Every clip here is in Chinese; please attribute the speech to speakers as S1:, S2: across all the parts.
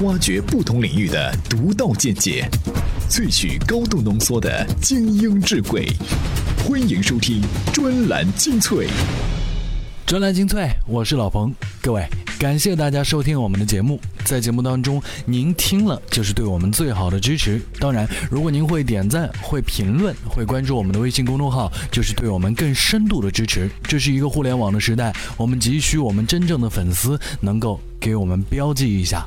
S1: 挖掘不同领域的独到见解，萃取高度浓缩的精英智慧。欢迎收听专栏精粹。
S2: 专栏精粹，我是老彭。各位，感谢大家收听我们的节目。在节目当中，您听了就是对我们最好的支持。当然，如果您会点赞、会评论、会关注我们的微信公众号，就是对我们更深度的支持。这是一个互联网的时代，我们急需我们真正的粉丝能够给我们标记一下。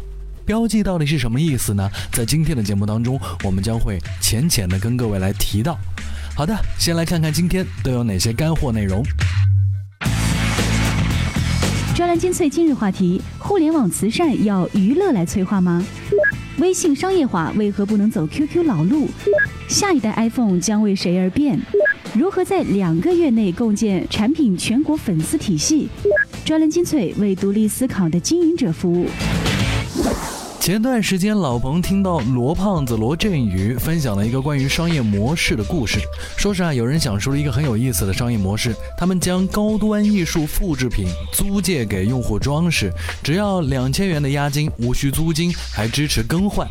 S2: 标记到底是什么意思呢？在今天的节目当中，我们将会浅浅的跟各位来提到。好的，先来看看今天都有哪些干货内容。
S3: 专栏精粹今日话题：互联网慈善要娱乐来催化吗？微信商业化为何不能走 QQ 老路？下一代 iPhone 将为谁而变？如何在两个月内构建产品全国粉丝体系？专栏精粹为独立思考的经营者服务。
S2: 前段时间，老彭听到罗胖子罗振宇分享了一个关于商业模式的故事。说是啊，有人想出了一个很有意思的商业模式，他们将高端艺术复制品租借给用户装饰，只要两千元的押金，无需租金，还支持更换。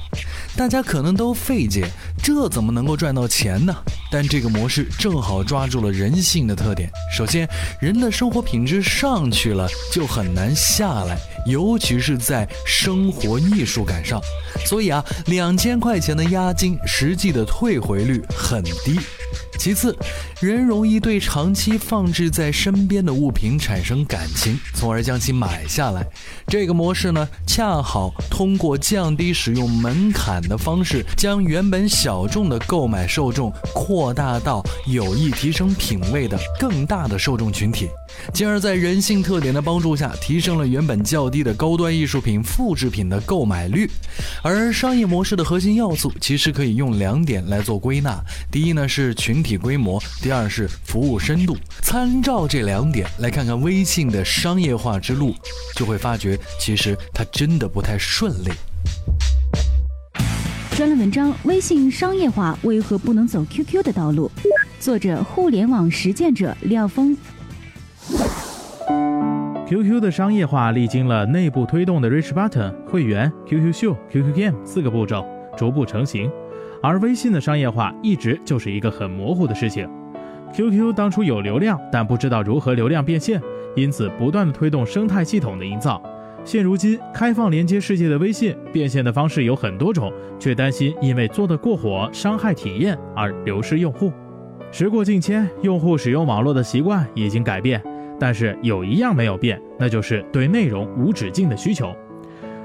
S2: 大家可能都费解，这怎么能够赚到钱呢？但这个模式正好抓住了人性的特点。首先，人的生活品质上去了，就很难下来。尤其是在生活艺术感上，所以啊，两千块钱的押金，实际的退回率很低。其次，人容易对长期放置在身边的物品产生感情，从而将其买下来。这个模式呢，恰好通过降低使用门槛的方式，将原本小众的购买受众扩大到有意提升品味的更大的受众群体，进而，在人性特点的帮助下，提升了原本较低的高端艺术品复制品的购买率。而商业模式的核心要素，其实可以用两点来做归纳：第一呢是群体规模，第二是服务深度。参照这两点来看看微信的商业化之路，就会发觉其实它真的不太顺利。
S3: 专栏文章：微信商业化为何不能走 QQ 的道路？作者：互联网实践者廖峰。
S4: QQ 的商业化历经了内部推动的 Rich Button 会员、QQ 秀、QQ Game 四个步骤，逐步成型。而微信的商业化一直就是一个很模糊的事情。QQ 当初有流量，但不知道如何流量变现，因此不断的推动生态系统的营造。现如今，开放连接世界的微信变现的方式有很多种，却担心因为做得过火，伤害体验而流失用户。时过境迁，用户使用网络的习惯已经改变。但是有一样没有变，那就是对内容无止境的需求。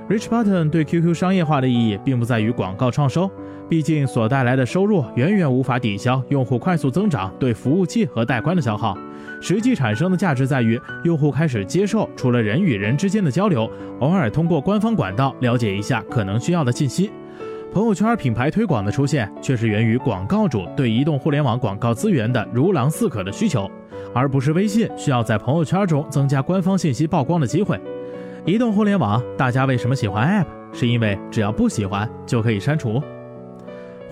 S4: Rich Button 对 QQ 商业化的意义，并不在于广告创收，毕竟所带来的收入远远无法抵消用户快速增长对服务器和带宽的消耗。实际产生的价值在于，用户开始接受除了人与人之间的交流，偶尔通过官方管道了解一下可能需要的信息。朋友圈品牌推广的出现，却是源于广告主对移动互联网广告资源的如狼似渴的需求。而不是微信需要在朋友圈中增加官方信息曝光的机会。移动互联网，大家为什么喜欢 App？是因为只要不喜欢就可以删除。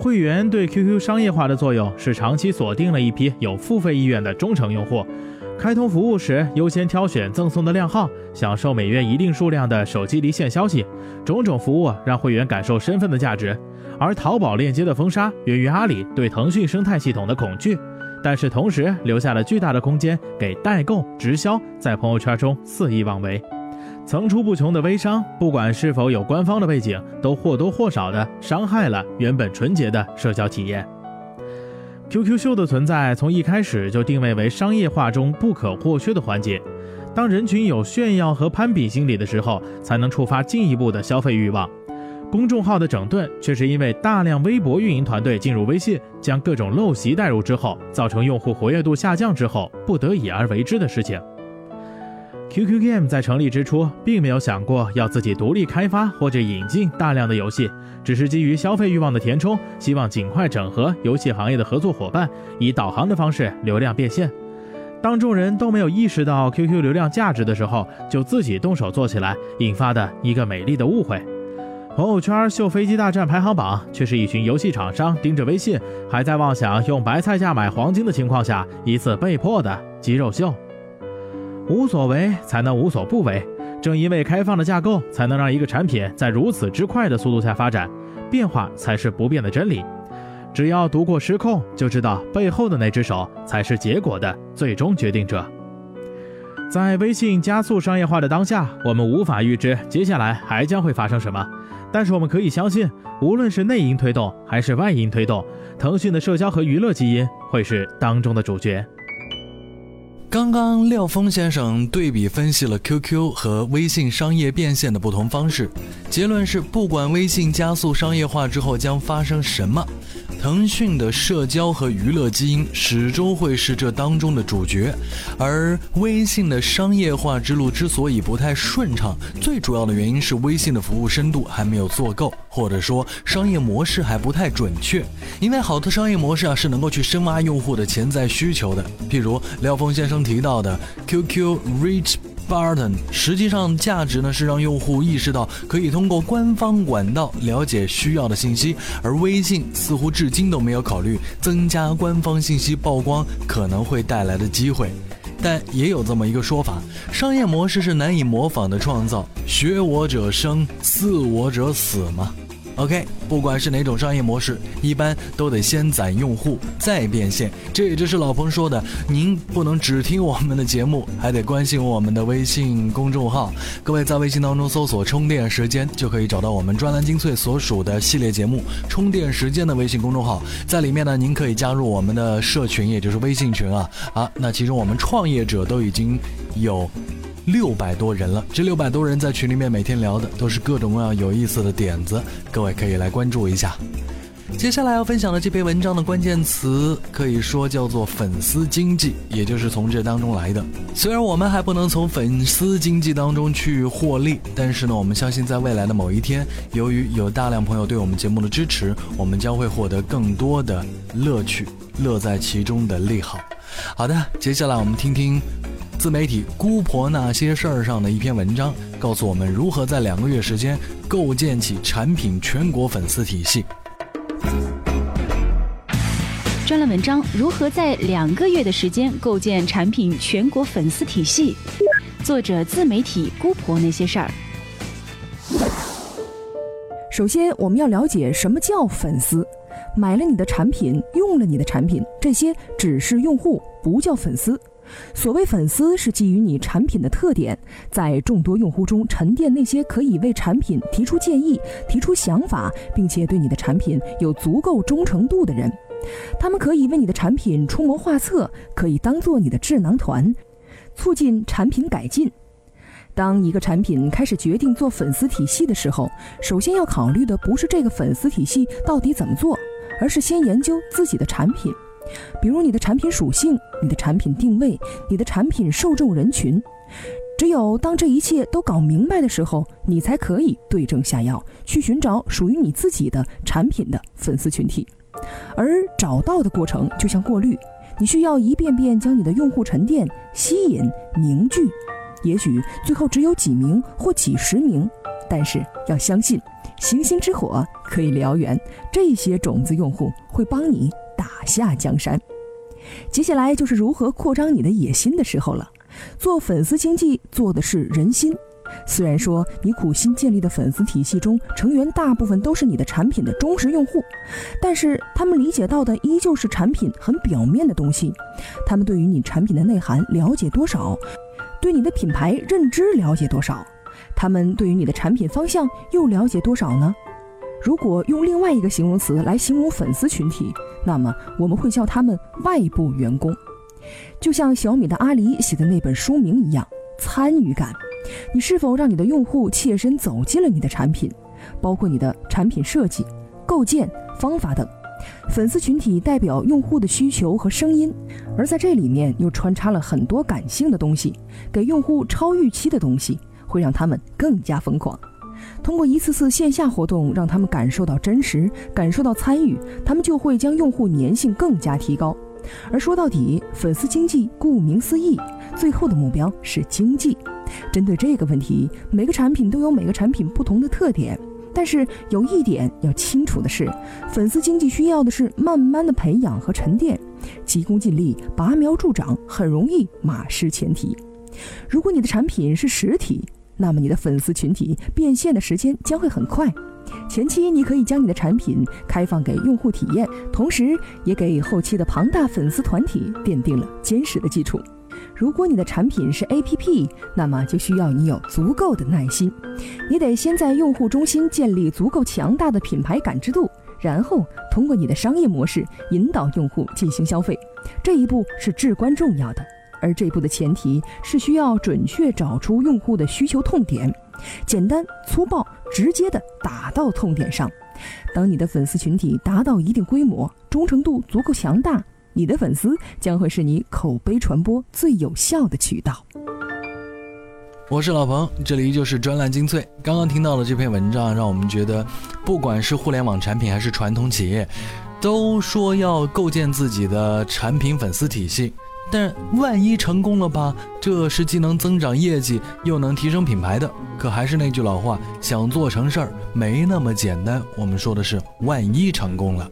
S4: 会员对 QQ 商业化的作用是长期锁定了一批有付费意愿的忠诚用户。开通服务时优先挑选赠送的靓号，享受每月一定数量的手机离线消息，种种服务让会员感受身份的价值。而淘宝链接的封杀源于阿里对腾讯生态系统的恐惧。但是同时留下了巨大的空间给代购直销在朋友圈中肆意妄为，层出不穷的微商，不管是否有官方的背景，都或多或少的伤害了原本纯洁的社交体验。QQ 秀的存在从一开始就定位为商业化中不可或缺的环节，当人群有炫耀和攀比心理的时候，才能触发进一步的消费欲望。公众号的整顿却是因为大量微博运营团队进入微信，将各种陋习带入之后，造成用户活跃度下降之后不得已而为之的事情。QQ Game 在成立之初并没有想过要自己独立开发或者引进大量的游戏，只是基于消费欲望的填充，希望尽快整合游戏行业的合作伙伴，以导航的方式流量变现。当众人都没有意识到 QQ 流量价值的时候，就自己动手做起来，引发的一个美丽的误会。朋友圈秀飞机大战排行榜，却是一群游戏厂商盯着微信，还在妄想用白菜价买黄金的情况下，一次被迫的肌肉秀。无所为才能无所不为，正因为开放的架构，才能让一个产品在如此之快的速度下发展。变化才是不变的真理。只要读过失控，就知道背后的那只手才是结果的最终决定者。在微信加速商业化的当下，我们无法预知接下来还将会发生什么，但是我们可以相信，无论是内因推动还是外因推动，腾讯的社交和娱乐基因会是当中的主角。
S2: 刚刚廖峰先生对比分析了 QQ 和微信商业变现的不同方式，结论是，不管微信加速商业化之后将发生什么。腾讯的社交和娱乐基因始终会是这当中的主角，而微信的商业化之路之所以不太顺畅，最主要的原因是微信的服务深度还没有做够，或者说商业模式还不太准确。因为好的商业模式啊，是能够去深挖用户的潜在需求的，譬如廖峰先生提到的 QQ Reach。Button 实际上价值呢是让用户意识到可以通过官方管道了解需要的信息，而微信似乎至今都没有考虑增加官方信息曝光可能会带来的机会。但也有这么一个说法：商业模式是难以模仿的创造，学我者生，似我者死吗？OK，不管是哪种商业模式，一般都得先攒用户再变现。这也就是老彭说的，您不能只听我们的节目，还得关心我们的微信公众号。各位在微信当中搜索“充电时间”，就可以找到我们专栏精粹所属的系列节目“充电时间”的微信公众号。在里面呢，您可以加入我们的社群，也就是微信群啊啊。那其中我们创业者都已经有。六百多人了，这六百多人在群里面每天聊的都是各种各样有意思的点子，各位可以来关注一下。接下来要分享的这篇文章的关键词可以说叫做粉丝经济，也就是从这当中来的。虽然我们还不能从粉丝经济当中去获利，但是呢，我们相信在未来的某一天，由于有大量朋友对我们节目的支持，我们将会获得更多的乐趣，乐在其中的利好。好的，接下来我们听听。自媒体姑婆那些事儿上的一篇文章，告诉我们如何在两个月时间构建起产品全国粉丝体系。
S3: 专栏文章：如何在两个月的时间构建产品全国粉丝体系？作者：自媒体姑婆那些事儿。
S5: 首先，我们要了解什么叫粉丝。买了你的产品，用了你的产品，这些只是用户，不叫粉丝。所谓粉丝，是基于你产品的特点，在众多用户中沉淀那些可以为产品提出建议、提出想法，并且对你的产品有足够忠诚度的人。他们可以为你的产品出谋划策，可以当做你的智囊团，促进产品改进。当一个产品开始决定做粉丝体系的时候，首先要考虑的不是这个粉丝体系到底怎么做，而是先研究自己的产品。比如你的产品属性、你的产品定位、你的产品受众人群，只有当这一切都搞明白的时候，你才可以对症下药，去寻找属于你自己的产品的粉丝群体。而找到的过程就像过滤，你需要一遍遍将你的用户沉淀、吸引、凝聚，也许最后只有几名或几十名，但是要相信，星星之火可以燎原，这些种子用户会帮你。打下江山，接下来就是如何扩张你的野心的时候了。做粉丝经济做的是人心。虽然说你苦心建立的粉丝体系中成员大部分都是你的产品的忠实用户，但是他们理解到的依旧是产品很表面的东西。他们对于你产品的内涵了解多少？对你的品牌认知了解多少？他们对于你的产品方向又了解多少呢？如果用另外一个形容词来形容粉丝群体，那么我们会叫他们外部员工，就像小米的阿里写的那本书名一样，参与感。你是否让你的用户切身走进了你的产品，包括你的产品设计、构建方法等？粉丝群体代表用户的需求和声音，而在这里面又穿插了很多感性的东西，给用户超预期的东西，会让他们更加疯狂。通过一次次线下活动，让他们感受到真实，感受到参与，他们就会将用户粘性更加提高。而说到底，粉丝经济顾名思义，最后的目标是经济。针对这个问题，每个产品都有每个产品不同的特点，但是有一点要清楚的是，粉丝经济需要的是慢慢的培养和沉淀，急功近利、拔苗助长很容易马失前蹄。如果你的产品是实体，那么你的粉丝群体变现的时间将会很快。前期你可以将你的产品开放给用户体验，同时也给后期的庞大粉丝团体奠定了坚实的基础。如果你的产品是 APP，那么就需要你有足够的耐心，你得先在用户中心建立足够强大的品牌感知度，然后通过你的商业模式引导用户进行消费。这一步是至关重要的，而这一步的前提是需要准确找出用户的需求痛点，简单粗暴直接的打到痛点上。当你的粉丝群体达到一定规模，忠诚度足够强大。你的粉丝将会是你口碑传播最有效的渠道。
S2: 我是老彭，这里依旧是专栏精粹。刚刚听到的这篇文章，让我们觉得，不管是互联网产品还是传统企业，都说要构建自己的产品粉丝体系。但万一成功了吧？这是既能增长业绩，又能提升品牌的。可还是那句老话，想做成事儿没那么简单。我们说的是万一成功了。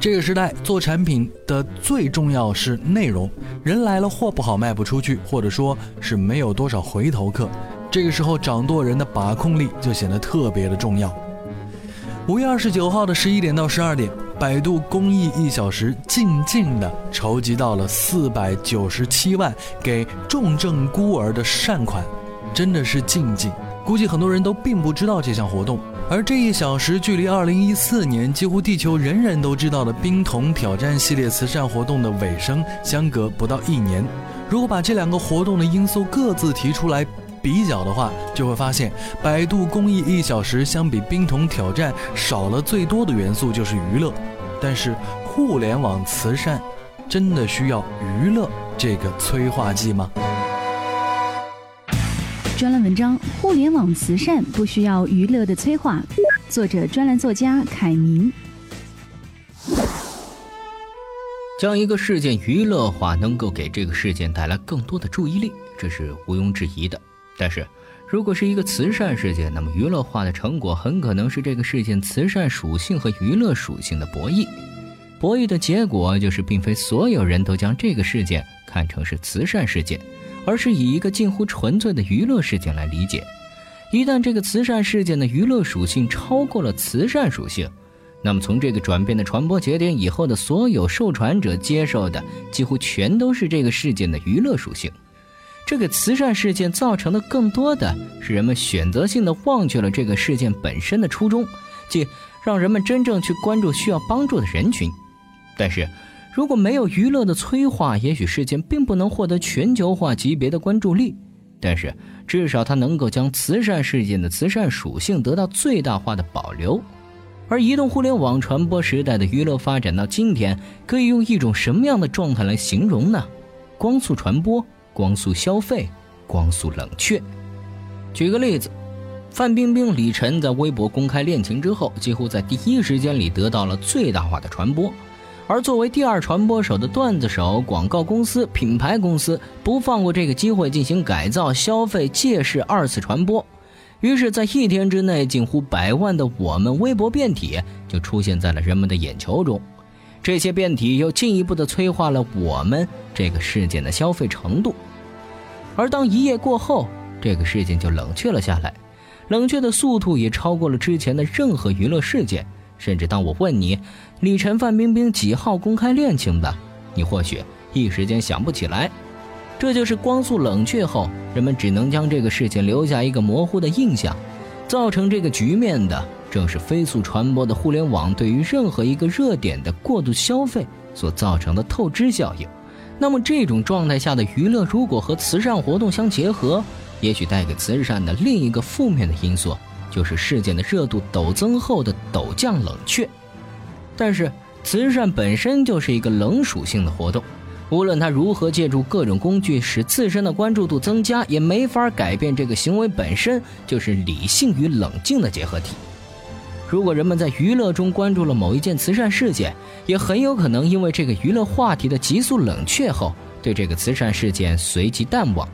S2: 这个时代做产品的最重要是内容，人来了货不好卖不出去，或者说是没有多少回头客。这个时候掌舵人的把控力就显得特别的重要。五月二十九号的十一点到十二点。百度公益一小时，静静的筹集到了四百九十七万给重症孤儿的善款，真的是静静。估计很多人都并不知道这项活动，而这一小时距离二零一四年几乎地球人人都知道的冰桶挑战系列慈善活动的尾声相隔不到一年。如果把这两个活动的因素各自提出来。比较的话，就会发现，百度公益一小时相比冰桶挑战少了最多的元素就是娱乐。但是，互联网慈善真的需要娱乐这个催化剂吗？
S3: 专栏文章：互联网慈善不需要娱乐的催化。作者：专栏作家凯明。
S6: 将一个事件娱乐化，能够给这个事件带来更多的注意力，这是毋庸置疑的。但是，如果是一个慈善事件，那么娱乐化的成果很可能是这个事件慈善属性和娱乐属性的博弈。博弈的结果就是，并非所有人都将这个事件看成是慈善事件，而是以一个近乎纯粹的娱乐事件来理解。一旦这个慈善事件的娱乐属性超过了慈善属性，那么从这个转变的传播节点以后的所有受传者接受的，几乎全都是这个事件的娱乐属性。这个慈善事件造成的更多的是人们选择性的忘却了这个事件本身的初衷，即让人们真正去关注需要帮助的人群。但是，如果没有娱乐的催化，也许事件并不能获得全球化级别的关注力。但是，至少它能够将慈善事件的慈善属性得到最大化的保留。而移动互联网传播时代的娱乐发展到今天，可以用一种什么样的状态来形容呢？光速传播。光速消费，光速冷却。举个例子，范冰冰、李晨在微博公开恋情之后，几乎在第一时间里得到了最大化的传播。而作为第二传播手的段子手、广告公司、品牌公司，不放过这个机会进行改造、消费、借势二次传播。于是，在一天之内，近乎百万的我们微博变体就出现在了人们的眼球中。这些变体又进一步的催化了我们这个事件的消费程度。而当一夜过后，这个事件就冷却了下来，冷却的速度也超过了之前的任何娱乐事件。甚至当我问你，李晨、范冰冰几号公开恋情的，你或许一时间想不起来。这就是光速冷却后，人们只能将这个事情留下一个模糊的印象。造成这个局面的，正是飞速传播的互联网对于任何一个热点的过度消费所造成的透支效应。那么这种状态下的娱乐，如果和慈善活动相结合，也许带给慈善的另一个负面的因素，就是事件的热度陡增后的陡降冷却。但是慈善本身就是一个冷属性的活动，无论它如何借助各种工具使自身的关注度增加，也没法改变这个行为本身就是理性与冷静的结合体。如果人们在娱乐中关注了某一件慈善事件，也很有可能因为这个娱乐话题的急速冷却后，对这个慈善事件随即淡忘。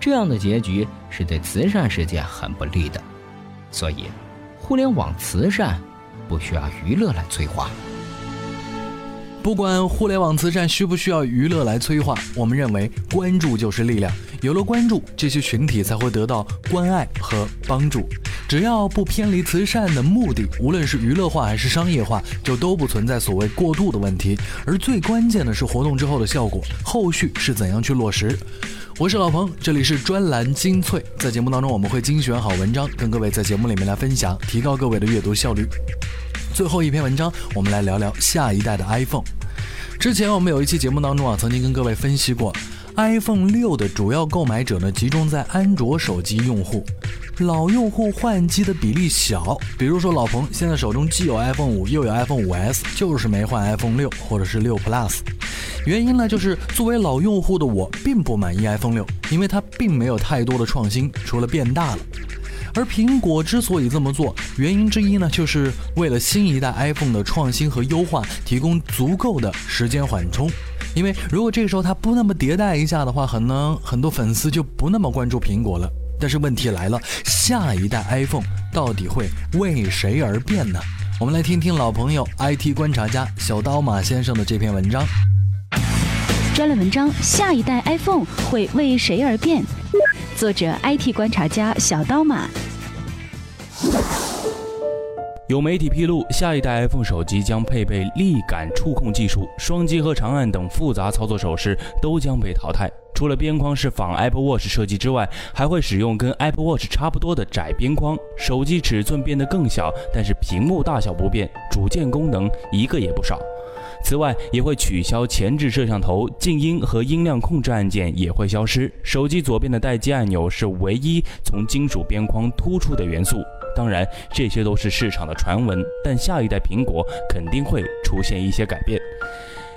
S6: 这样的结局是对慈善事件很不利的。所以，互联网慈善不需要娱乐来催化。
S2: 不管互联网慈善需不需要娱乐来催化，我们认为关注就是力量。有了关注，这些群体才会得到关爱和帮助。只要不偏离慈善的目的，无论是娱乐化还是商业化，就都不存在所谓过度的问题。而最关键的是活动之后的效果，后续是怎样去落实。我是老彭，这里是专栏精粹，在节目当中我们会精选好文章，跟各位在节目里面来分享，提高各位的阅读效率。最后一篇文章，我们来聊聊下一代的 iPhone。之前我们有一期节目当中啊，曾经跟各位分析过，iPhone 六的主要购买者呢，集中在安卓手机用户。老用户换机的比例小，比如说老彭现在手中既有 iPhone 五又有 iPhone 五 S，就是没换 iPhone 六或者是六 Plus。原因呢，就是作为老用户的我并不满意 iPhone 六，因为它并没有太多的创新，除了变大了。而苹果之所以这么做，原因之一呢，就是为了新一代 iPhone 的创新和优化提供足够的时间缓冲。因为如果这个时候它不那么迭代一下的话，可能很多粉丝就不那么关注苹果了。但是问题来了，下一代 iPhone 到底会为谁而变呢？我们来听听老朋友 IT 观察家小刀马先生的这篇文章。
S3: 专栏文章：下一代 iPhone 会为谁而变？作者：IT 观察家小刀马。
S7: 有媒体披露，下一代 iPhone 手机将配备立感触控技术，双击和长按等复杂操作手势都将被淘汰。除了边框是仿 Apple Watch 设计之外，还会使用跟 Apple Watch 差不多的窄边框，手机尺寸变得更小，但是屏幕大小不变，主键功能一个也不少。此外，也会取消前置摄像头，静音和音量控制按键也会消失。手机左边的待机按钮是唯一从金属边框突出的元素。当然，这些都是市场的传闻，但下一代苹果肯定会出现一些改变。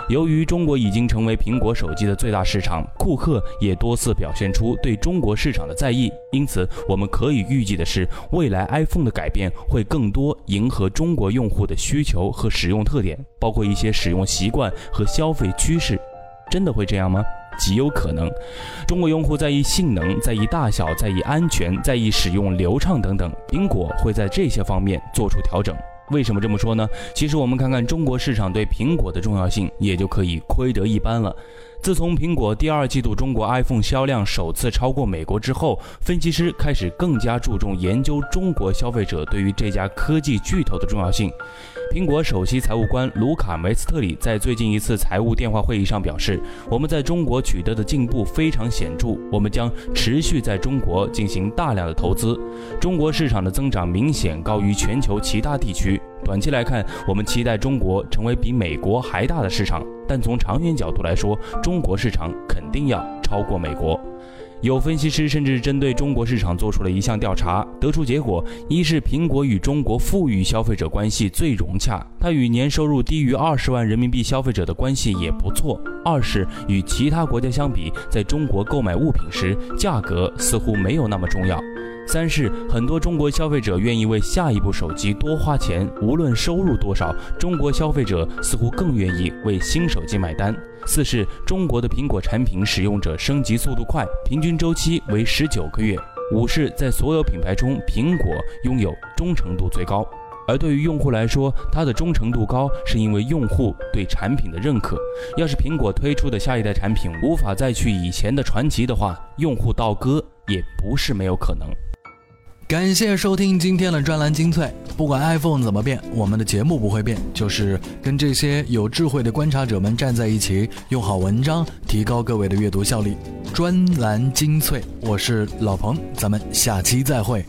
S7: 由于中国已经成为苹果手机的最大市场，库克也多次表现出对中国市场的在意。因此，我们可以预计的是，未来 iPhone 的改变会更多迎合中国用户的需求和使用特点，包括一些使用习惯和消费趋势。真的会这样吗？极有可能。中国用户在意性能，在意大小，在意安全，在意使用流畅等等，苹果会在这些方面做出调整。为什么这么说呢？其实我们看看中国市场对苹果的重要性，也就可以窥得一斑了。自从苹果第二季度中国 iPhone 销量首次超过美国之后，分析师开始更加注重研究中国消费者对于这家科技巨头的重要性。苹果首席财务官卢卡梅斯特里在最近一次财务电话会议上表示：“我们在中国取得的进步非常显著，我们将持续在中国进行大量的投资。中国市场的增长明显高于全球其他地区。短期来看，我们期待中国成为比美国还大的市场，但从长远角度来说，中国市场肯定要超过美国。”有分析师甚至针对中国市场做出了一项调查，得出结果：一是苹果与中国富裕消费者关系最融洽，它与年收入低于二十万人民币消费者的关系也不错；二是与其他国家相比，在中国购买物品时，价格似乎没有那么重要；三是很多中国消费者愿意为下一部手机多花钱，无论收入多少，中国消费者似乎更愿意为新手机买单。四是中国的苹果产品使用者升级速度快，平均周期为十九个月。五是在所有品牌中，苹果拥有忠诚度最高。而对于用户来说，它的忠诚度高，是因为用户对产品的认可。要是苹果推出的下一代产品无法再去以前的传奇的话，用户倒戈也不是没有可能。
S2: 感谢收听今天的专栏精粹。不管 iPhone 怎么变，我们的节目不会变，就是跟这些有智慧的观察者们站在一起，用好文章，提高各位的阅读效率。专栏精粹，我是老彭，咱们下期再会。